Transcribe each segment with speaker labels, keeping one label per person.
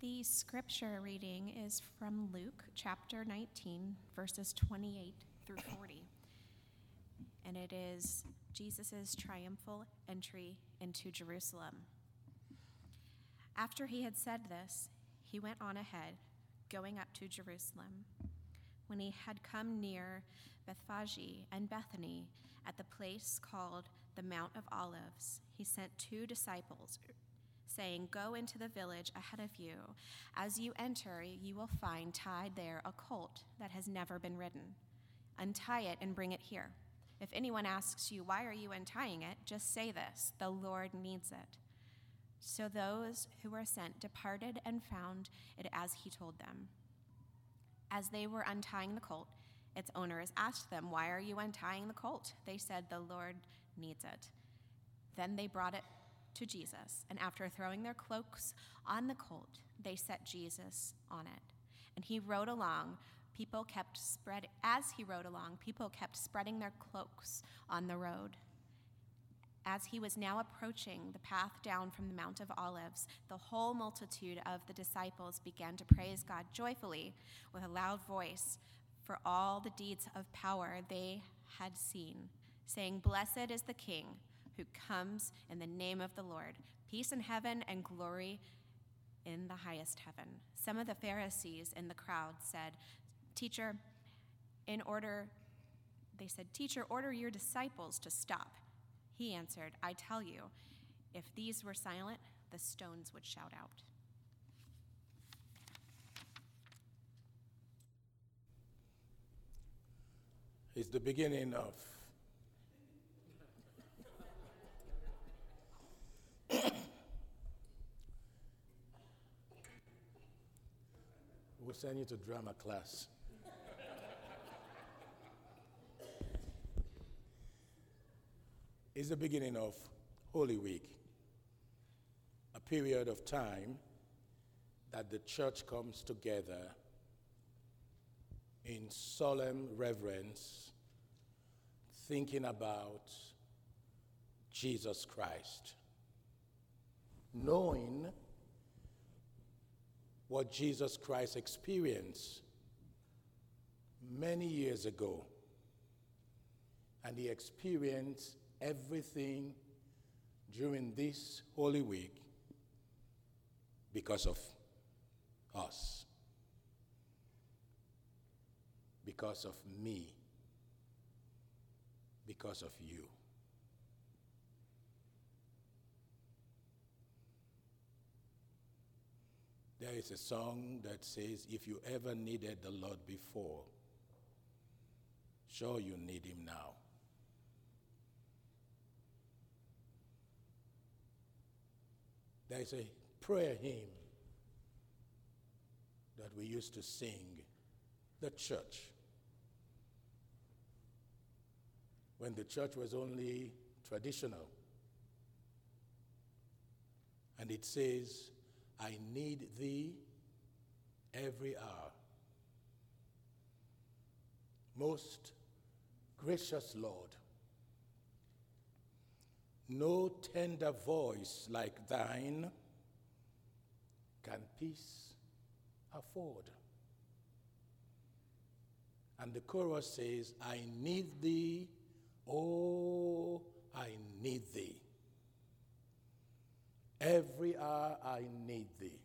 Speaker 1: The scripture reading is from Luke chapter 19, verses 28 through 40. And it is Jesus' triumphal entry into Jerusalem. After he had said this, he went on ahead, going up to Jerusalem. When he had come near Bethphage and Bethany at the place called the Mount of Olives, he sent two disciples saying, Go into the village ahead of you. As you enter, you will find tied there a colt that has never been ridden. Untie it and bring it here. If anyone asks you, Why are you untying it? just say this The Lord needs it. So those who were sent departed and found it as he told them. As they were untying the colt, its owners asked them, Why are you untying the colt? They said, The Lord needs it. Then they brought it to Jesus, and after throwing their cloaks on the colt, they set Jesus on it. And he rode along. People kept spread as he rode along, people kept spreading their cloaks on the road. As he was now approaching the path down from the Mount of Olives, the whole multitude of the disciples began to praise God joyfully with a loud voice for all the deeds of power they had seen, saying, Blessed is the King who comes in the name of the Lord. Peace in heaven and glory in the highest heaven. Some of the Pharisees in the crowd said, Teacher, in order, they said, Teacher, order your disciples to stop. He answered, I tell you, if these were silent, the stones would shout out.
Speaker 2: It's the beginning of send you to drama class. it's the beginning of Holy Week, a period of time that the church comes together in solemn reverence, thinking about Jesus Christ, knowing what Jesus Christ experienced many years ago. And he experienced everything during this Holy Week because of us, because of me, because of you. There is a song that says, If you ever needed the Lord before, sure you need him now. There is a prayer hymn that we used to sing, the church. When the church was only traditional. And it says, I need thee every hour. Most gracious Lord, no tender voice like thine can peace afford. And the chorus says, I need thee, oh, I need thee. Every hour I need thee.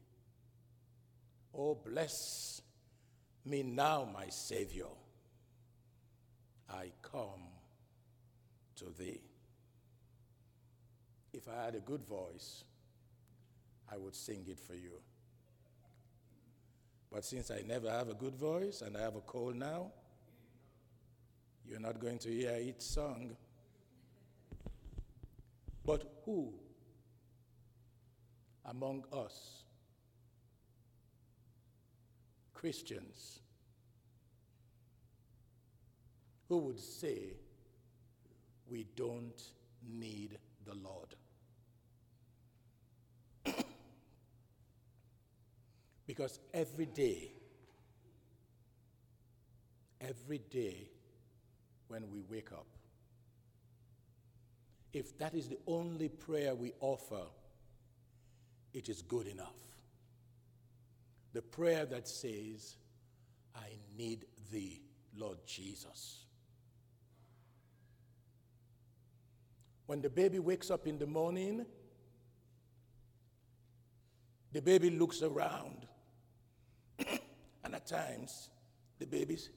Speaker 2: Oh, bless me now, my Savior. I come to thee. If I had a good voice, I would sing it for you. But since I never have a good voice and I have a cold now, you're not going to hear it sung. But who among us, Christians, who would say we don't need the Lord? because every day, every day when we wake up, if that is the only prayer we offer, it is good enough. the prayer that says, I need thee, Lord Jesus. When the baby wakes up in the morning, the baby looks around. and at times, the baby's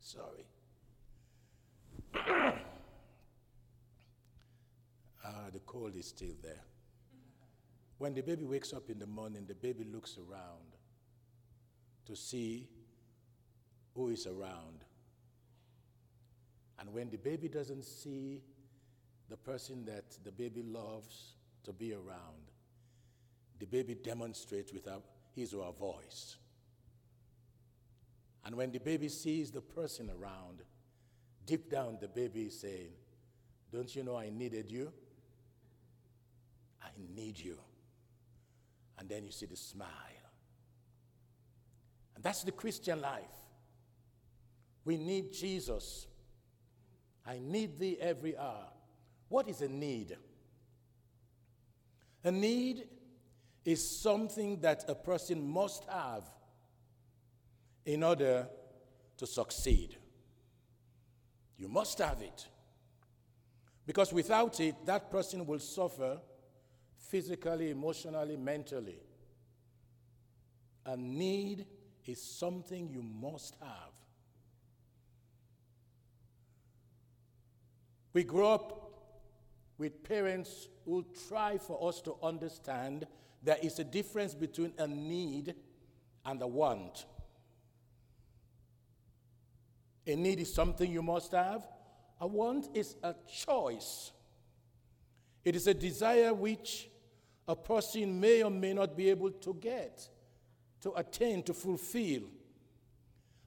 Speaker 2: sorry. ah, the cold is still there. When the baby wakes up in the morning, the baby looks around to see who is around. And when the baby doesn't see the person that the baby loves to be around, the baby demonstrates with his or her voice. And when the baby sees the person around, deep down the baby is saying, Don't you know I needed you? I need you. And then you see the smile. And that's the Christian life. We need Jesus. I need thee every hour. What is a need? A need is something that a person must have in order to succeed. You must have it. Because without it, that person will suffer physically, emotionally, mentally. A need is something you must have. We grow up with parents who try for us to understand there is a difference between a need and a want. A need is something you must have, a want is a choice. It is a desire which a person may or may not be able to get, to attain, to fulfill.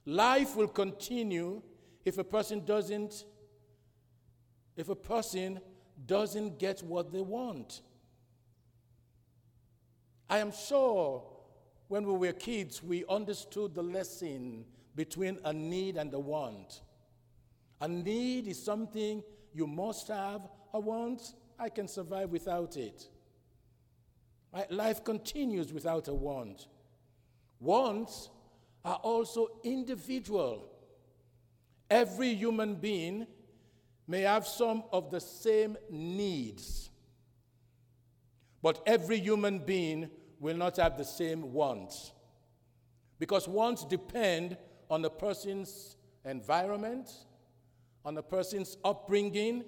Speaker 2: Life will continue if a person doesn't if a person doesn't get what they want. I am sure when we were kids, we understood the lesson between a need and a want. A need is something you must have, a want, I can survive without it. Right? Life continues without a want. Wants are also individual. Every human being may have some of the same needs. But every human being will not have the same wants. Because wants depend on the person's environment, on the person's upbringing,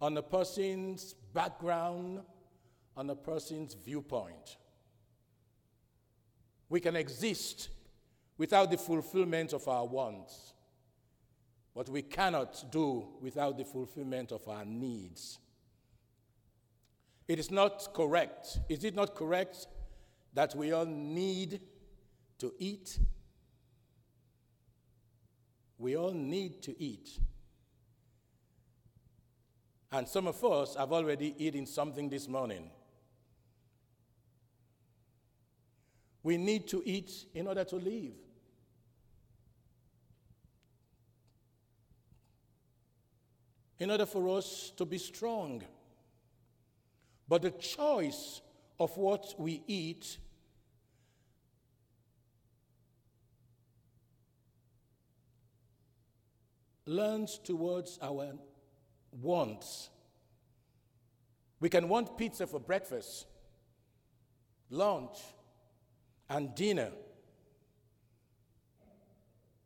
Speaker 2: on the person's background, on a person's viewpoint. We can exist without the fulfillment of our wants. but we cannot do without the fulfillment of our needs. It is not correct. Is it not correct that we all need to eat? We all need to eat. And some of us have already eaten something this morning. We need to eat in order to live. in order for us to be strong. But the choice of what we eat learns towards our wants. We can want pizza for breakfast, lunch, and dinner.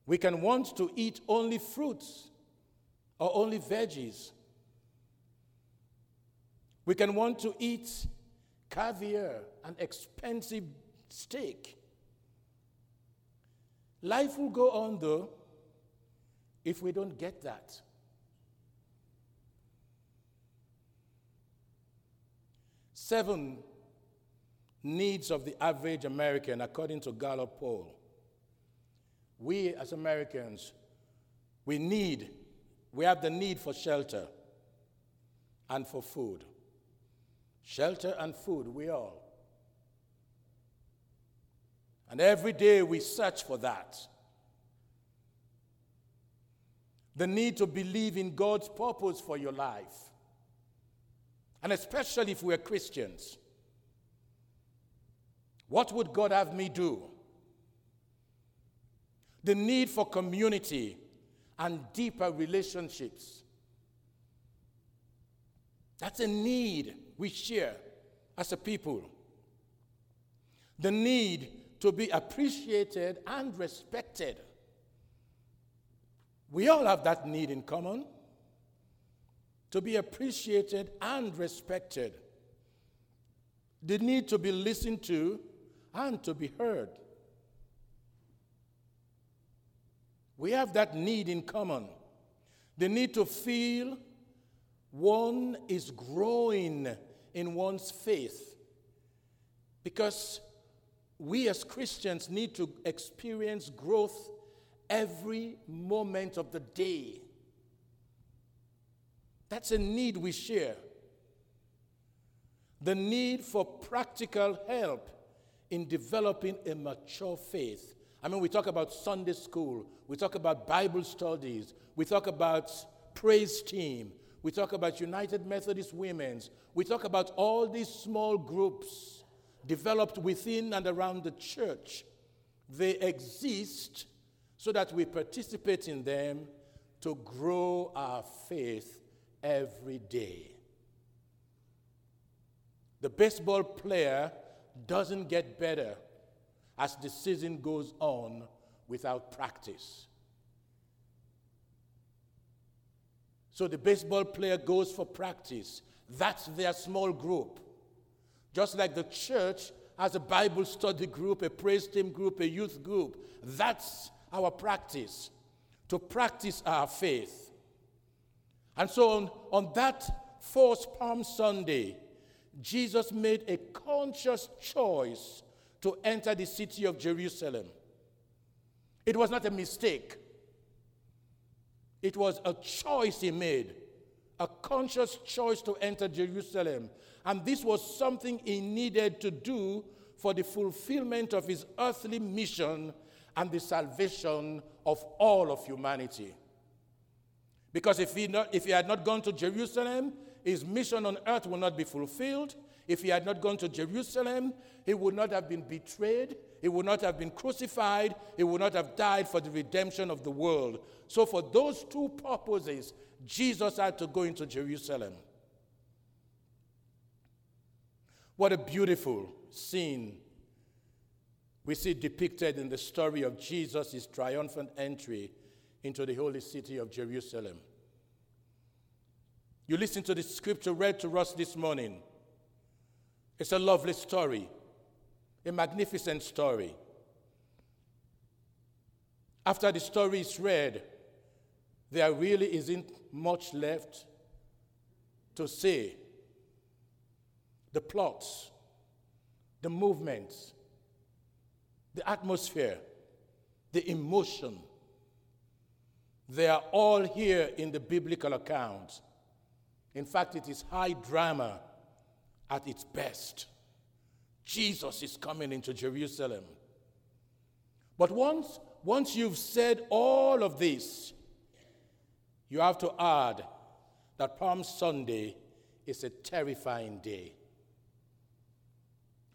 Speaker 2: We can want to eat only fruits or only veggies. We can want to eat caviar and expensive steak. Life will go on though if we don't get that. Seven needs of the average American, according to Gallup poll. We as Americans, we need we have the need for shelter and for food. Shelter and food, we all. And every day we search for that. The need to believe in God's purpose for your life. And especially if we're Christians. What would God have me do? the need for community and deeper relationships. That's a need we share as a people. The need to be appreciated and respected. We all have that need in common to be appreciated and respected. The need to be listened to and to be heard. We have that need in common. The need to feel one is growing in one's faith. Because we as Christians need to experience growth every moment of the day. That's a need we share. The need for practical help in developing a mature faith. I mean, we talk about Sunday school, we talk about Bible studies, we talk about praise team, we talk about United Methodist Women's, we talk about all these small groups developed within and around the church. They exist so that we participate in them to grow our faith every day. The baseball player doesn't get better as the season goes on without practice. So the baseball player goes for practice. That's their small group. Just like the church has a Bible study group, a praise team group, a youth group. That's our practice, to practice our faith. And so on, on that fourth Palm Sunday, Jesus made a conscious choice to enter the city of Jerusalem. It was not a mistake, it was a choice he made, a conscious choice to enter Jerusalem. And this was something he needed to do for the fulfillment of his earthly mission and the salvation of all of humanity. Because if he, not, if he had not gone to Jerusalem, his mission on earth would not be fulfilled. If he had not gone to Jerusalem, he would not have been betrayed, he would not have been crucified, he would not have died for the redemption of the world. So, for those two purposes, Jesus had to go into Jerusalem. What a beautiful scene we see depicted in the story of Jesus' triumphant entry into the holy city of Jerusalem. You listen to the scripture read to us this morning. It's a lovely story, a magnificent story. After the story is read, there really isn't much left to say. The plots, the movements, the atmosphere, the emotion, they are all here in the biblical account. In fact, it is high drama at its best. Jesus is coming into Jerusalem. But once, once you've said all of this, you have to add that Palm Sunday is a terrifying day.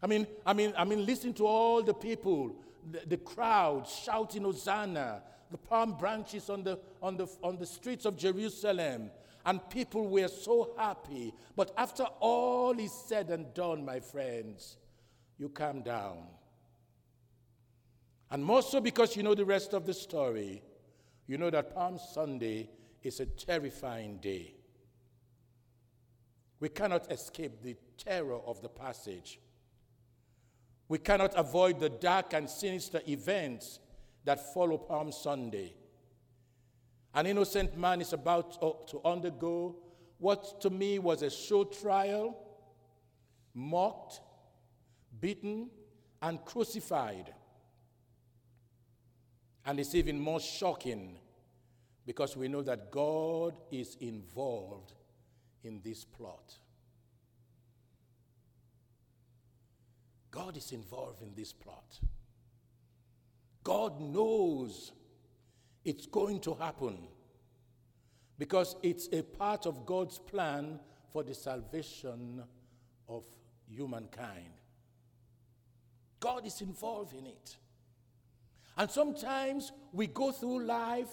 Speaker 2: I mean, I mean, I mean, listen to all the people, the, the crowd shouting Hosanna, the palm branches on the, on, the, on the streets of Jerusalem, and people were so happy. But after all is said and done, my friends, you calm down. And more so because you know the rest of the story, you know that Palm Sunday is a terrifying day. We cannot escape the terror of the passage. We cannot avoid the dark and sinister events that follow Palm Sunday. An innocent man is about to undergo what to me was a show trial, mocked, beaten, and crucified. And it's even more shocking because we know that God is involved in this plot. God is involved in this plot. God knows it's going to happen because it's a part of God's plan for the salvation of humankind. God is involved in it. And sometimes we go through life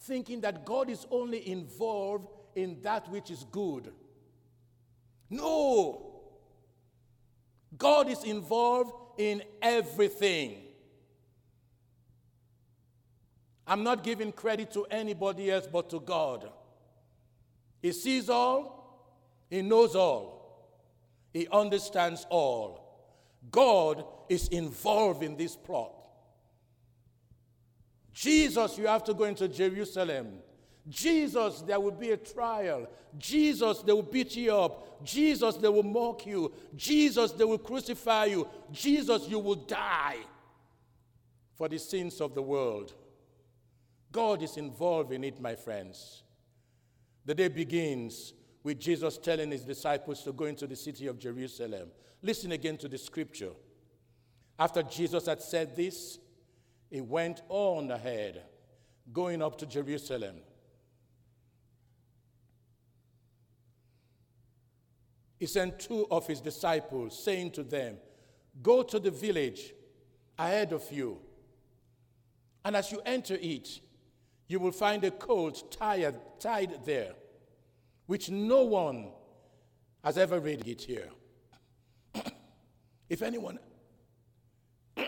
Speaker 2: thinking that God is only involved in that which is good. No! God is involved in everything. I'm not giving credit to anybody else but to God. He sees all, He knows all, He understands all. God is involved in this plot. Jesus, you have to go into Jerusalem. Jesus, there will be a trial. Jesus, they will beat you up. Jesus, they will mock you. Jesus, they will crucify you. Jesus, you will die for the sins of the world. God is involved in it, my friends. The day begins with Jesus telling his disciples to go into the city of Jerusalem. Listen again to the scripture. After Jesus had said this, he went on ahead, going up to Jerusalem. He sent two of his disciples, saying to them, Go to the village ahead of you, and as you enter it, you will find a colt tied, tied there, which no one has ever read it here. if anyone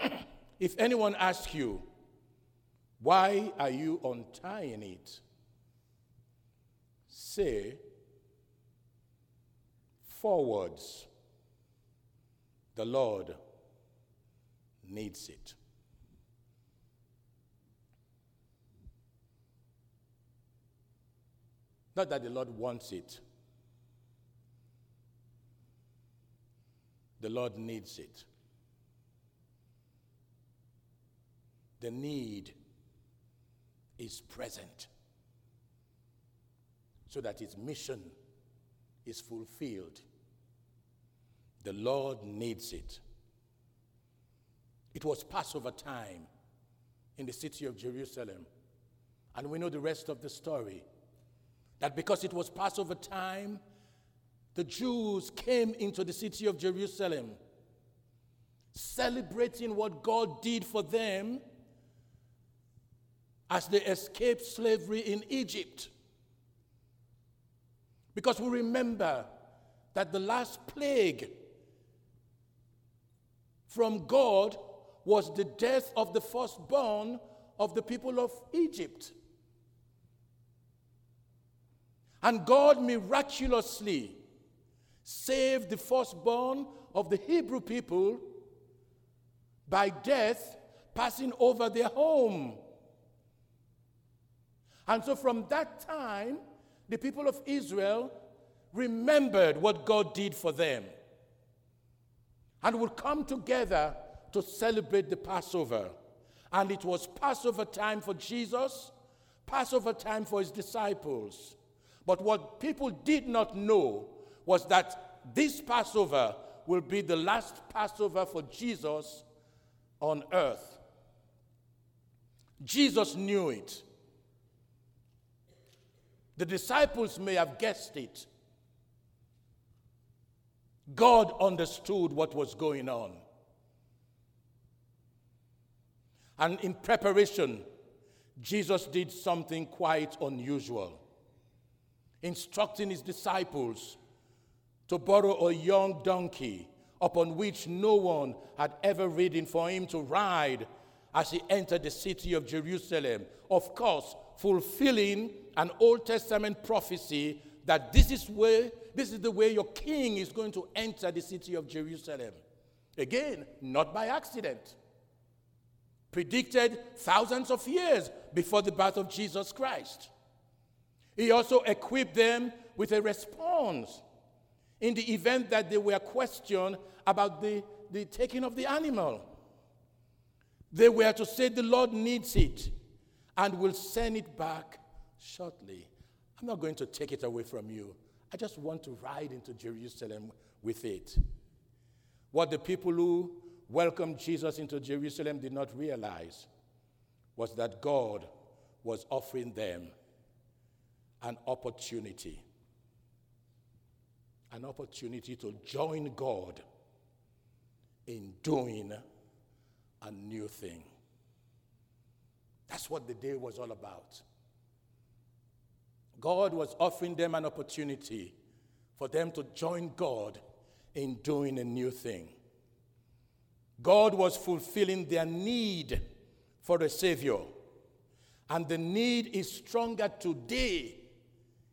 Speaker 2: if anyone asks you, why are you untying it? Say, forwards, the Lord needs it. Not that the Lord wants it. The Lord needs it. The need is present so that its mission is fulfilled. The Lord needs it. It was Passover time in the city of Jerusalem. And we know the rest of the story that because it was Passover time, the Jews came into the city of Jerusalem celebrating what God did for them as they escaped slavery in Egypt. Because we remember that the last plague from God was the death of the firstborn of the people of Egypt. And God miraculously saved the firstborn of the Hebrew people by death passing over their home. And so from that time, the people of Israel remembered what God did for them and would come together to celebrate the Passover. And it was Passover time for Jesus, Passover time for his disciples. But what people did not know was that this Passover will be the last Passover for Jesus on earth. Jesus knew it. The disciples may have guessed it. God understood what was going on. And in preparation, Jesus did something quite unusual instructing his disciples to borrow a young donkey upon which no one had ever ridden for him to ride as he entered the city of Jerusalem. Of course, fulfilling an Old Testament prophecy that this is where this is the way your king is going to enter the city of Jerusalem. Again, not by accident. Predicted thousands of years before the birth of Jesus Christ. He also equipped them with a response in the event that they were questioned about the, the taking of the animal. They were to say, The Lord needs it and will send it back shortly. I'm not going to take it away from you. I just want to ride into Jerusalem with it. What the people who welcomed Jesus into Jerusalem did not realize was that God was offering them an opportunity. An opportunity to join God in doing a new thing. That's what the day was all about. God was offering them an opportunity for them to join God in doing a new thing. God was fulfilling their need for a Savior. And the need is stronger today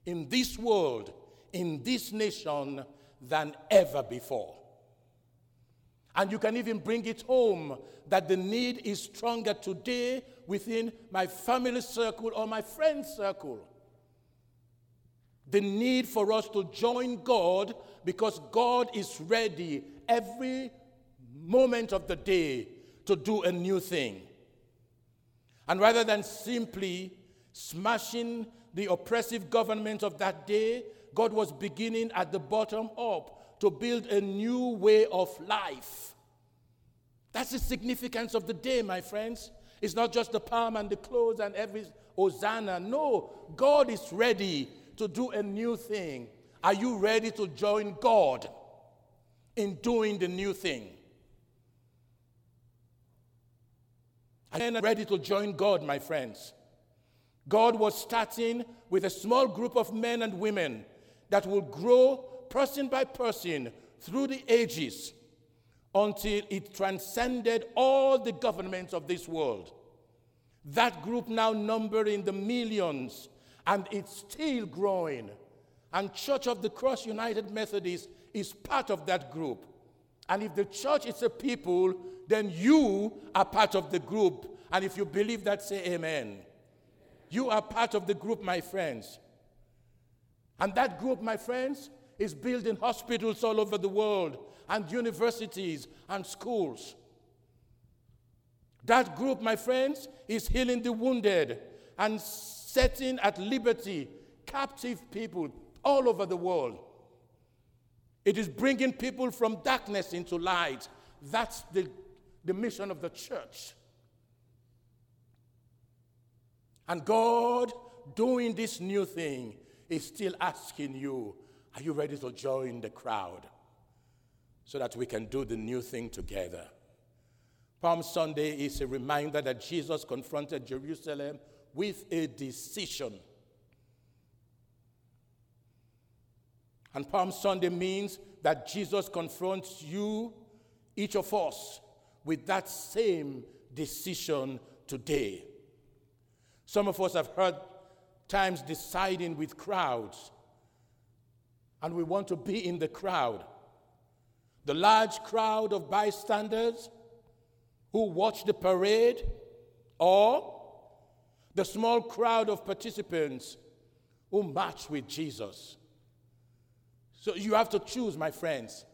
Speaker 2: in this world, in this nation, than ever before. And you can even bring it home that the need is stronger today within my family circle or my friend circle. The need for us to join God because God is ready every moment of the day to do a new thing. And rather than simply smashing the oppressive government of that day, God was beginning at the bottom up to build a new way of life. That's the significance of the day, my friends. It's not just the palm and the clothes and every hosanna. No, God is ready to do a new thing. Are you ready to join God in doing the new thing? I am ready to join God, my friends. God was starting with a small group of men and women that will grow person by person through the ages until it transcended all the governments of this world. That group now number in the millions, and it's still growing. And Church of the Cross United Methodist is part of that group. And if the church is a people, then you are part of the group. And if you believe that, say amen. You are part of the group, my friends. And that group, my friends, is building hospitals all over the world and universities and schools. That group, my friends, is healing the wounded and setting at liberty captive people all over the world. It is bringing people from darkness into light. That's the, the mission of the church. And God, doing this new thing, is still asking you, are you ready to join the crowd so that we can do the new thing together? Palm Sunday is a reminder that Jesus confronted Jerusalem with a decision. And Palm Sunday means that Jesus confronts you, each of us, with that same decision today. Some of us have heard times deciding with crowds, and we want to be in the crowd. The large crowd of bystanders who watch the parade, or the small crowd of participants who march with Jesus. So you have to choose, my friends.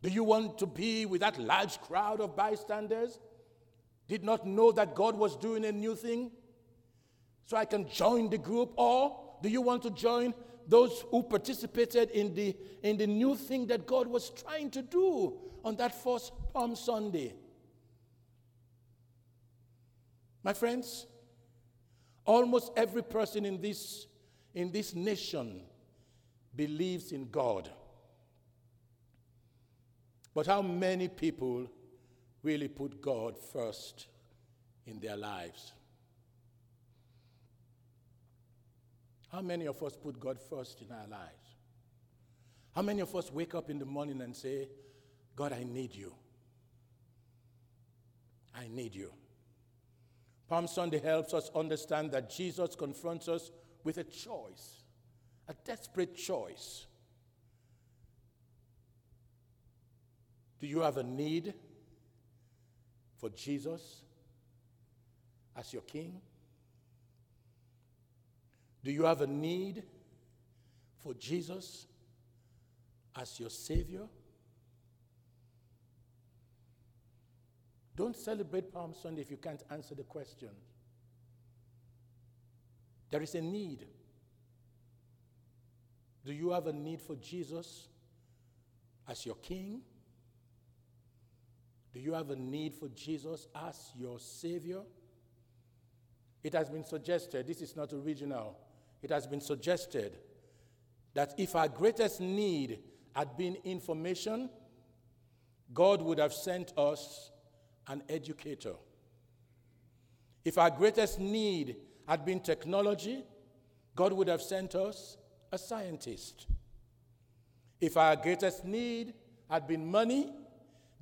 Speaker 2: Do you want to be with that large crowd of bystanders? Did not know that God was doing a new thing? So I can join the group? Or do you want to join those who participated in the, in the new thing that God was trying to do on that first Palm Sunday? My friends, almost every person in this, in this nation believes in God. But how many people really put God first in their lives? How many of us put God first in our lives? How many of us wake up in the morning and say, God, I need you? I need you. Palm Sunday helps us understand that Jesus confronts us with a choice, a desperate choice. Do you have a need for Jesus as your King? Do you have a need for Jesus as your Savior? Don't celebrate Palm Sunday if you can't answer the question. There is a need. Do you have a need for Jesus as your King? Do you have a need for Jesus as your Savior? It has been suggested, this is not original, it has been suggested that if our greatest need had been information, God would have sent us an educator. If our greatest need had been technology, God would have sent us a scientist. If our greatest need had been money,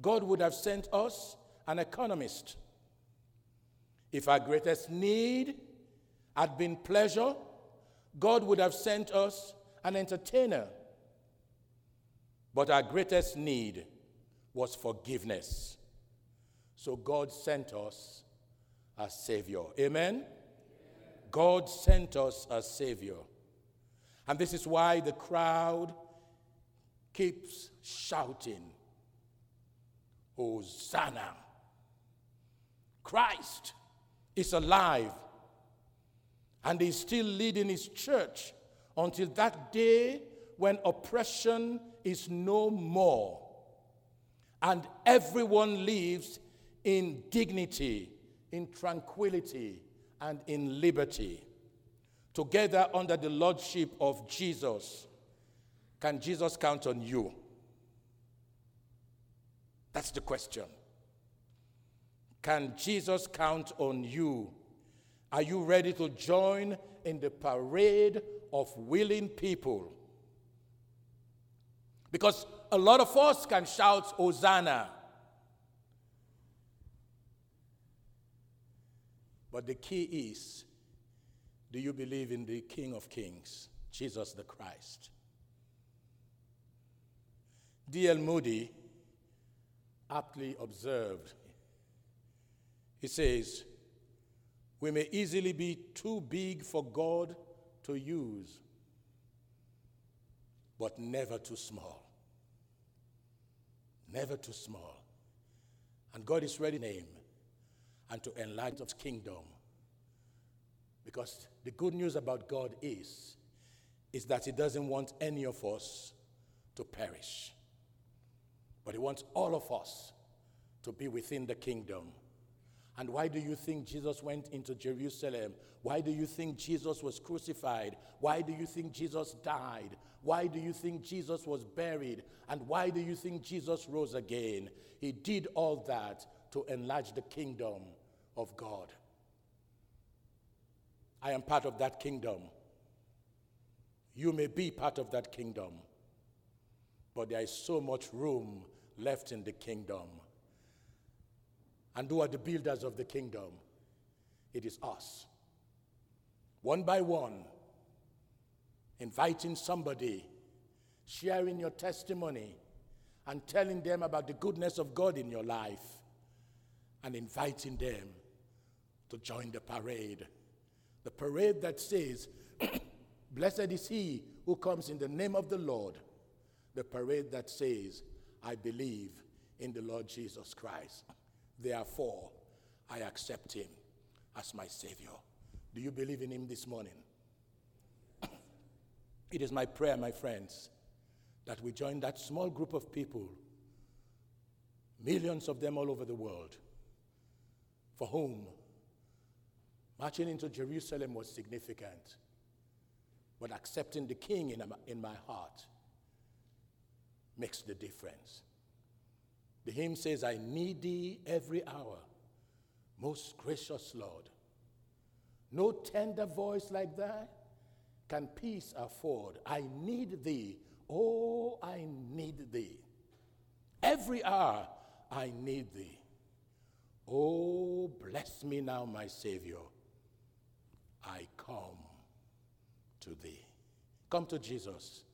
Speaker 2: God would have sent us an economist. If our greatest need had been pleasure, God would have sent us an entertainer. But our greatest need was forgiveness. So God sent us a Savior. Amen? God sent us a Savior. And this is why the crowd keeps shouting, Hosanna! Christ is alive and is still leading his church until that day when oppression is no more and everyone lives in dignity, in tranquility, and in liberty, together under the lordship of Jesus. Can Jesus count on you? That's the question. Can Jesus count on you? Are you ready to join in the parade of willing people? Because a lot of us can shout Hosanna. But the key is do you believe in the King of Kings, Jesus the Christ? D.L. Moody aptly observed he says, We may easily be too big for God to use, but never too small. Never too small. And God is ready to name and to enlarge His kingdom. Because the good news about God is, is that He doesn't want any of us to perish. But He wants all of us to be within the kingdom and why do you think Jesus went into Jerusalem? Why do you think Jesus was crucified? Why do you think Jesus died? Why do you think Jesus was buried? And why do you think Jesus rose again? He did all that to enlarge the kingdom of God. I am part of that kingdom. You may be part of that kingdom, but there is so much room left in the kingdom and who are the builders of the kingdom? It is us. One by one, inviting somebody, sharing your testimony, and telling them about the goodness of God in your life, and inviting them to join the parade. The parade that says, Blessed is he who comes in the name of the Lord. The parade that says, I believe in the Lord Jesus Christ. Therefore, I accept him as my Savior. Do you believe in him this morning? it is my prayer, my friends, that we join that small group of people, millions of them all over the world, for whom marching into Jerusalem was significant, but accepting the King in, in my heart makes the difference. The hymn says, I need thee every hour, most gracious Lord. No tender voice like that can peace afford. I need thee. Oh, I need thee. Every hour I need thee. Oh, bless me now, my Savior. I come to thee. Come to Jesus.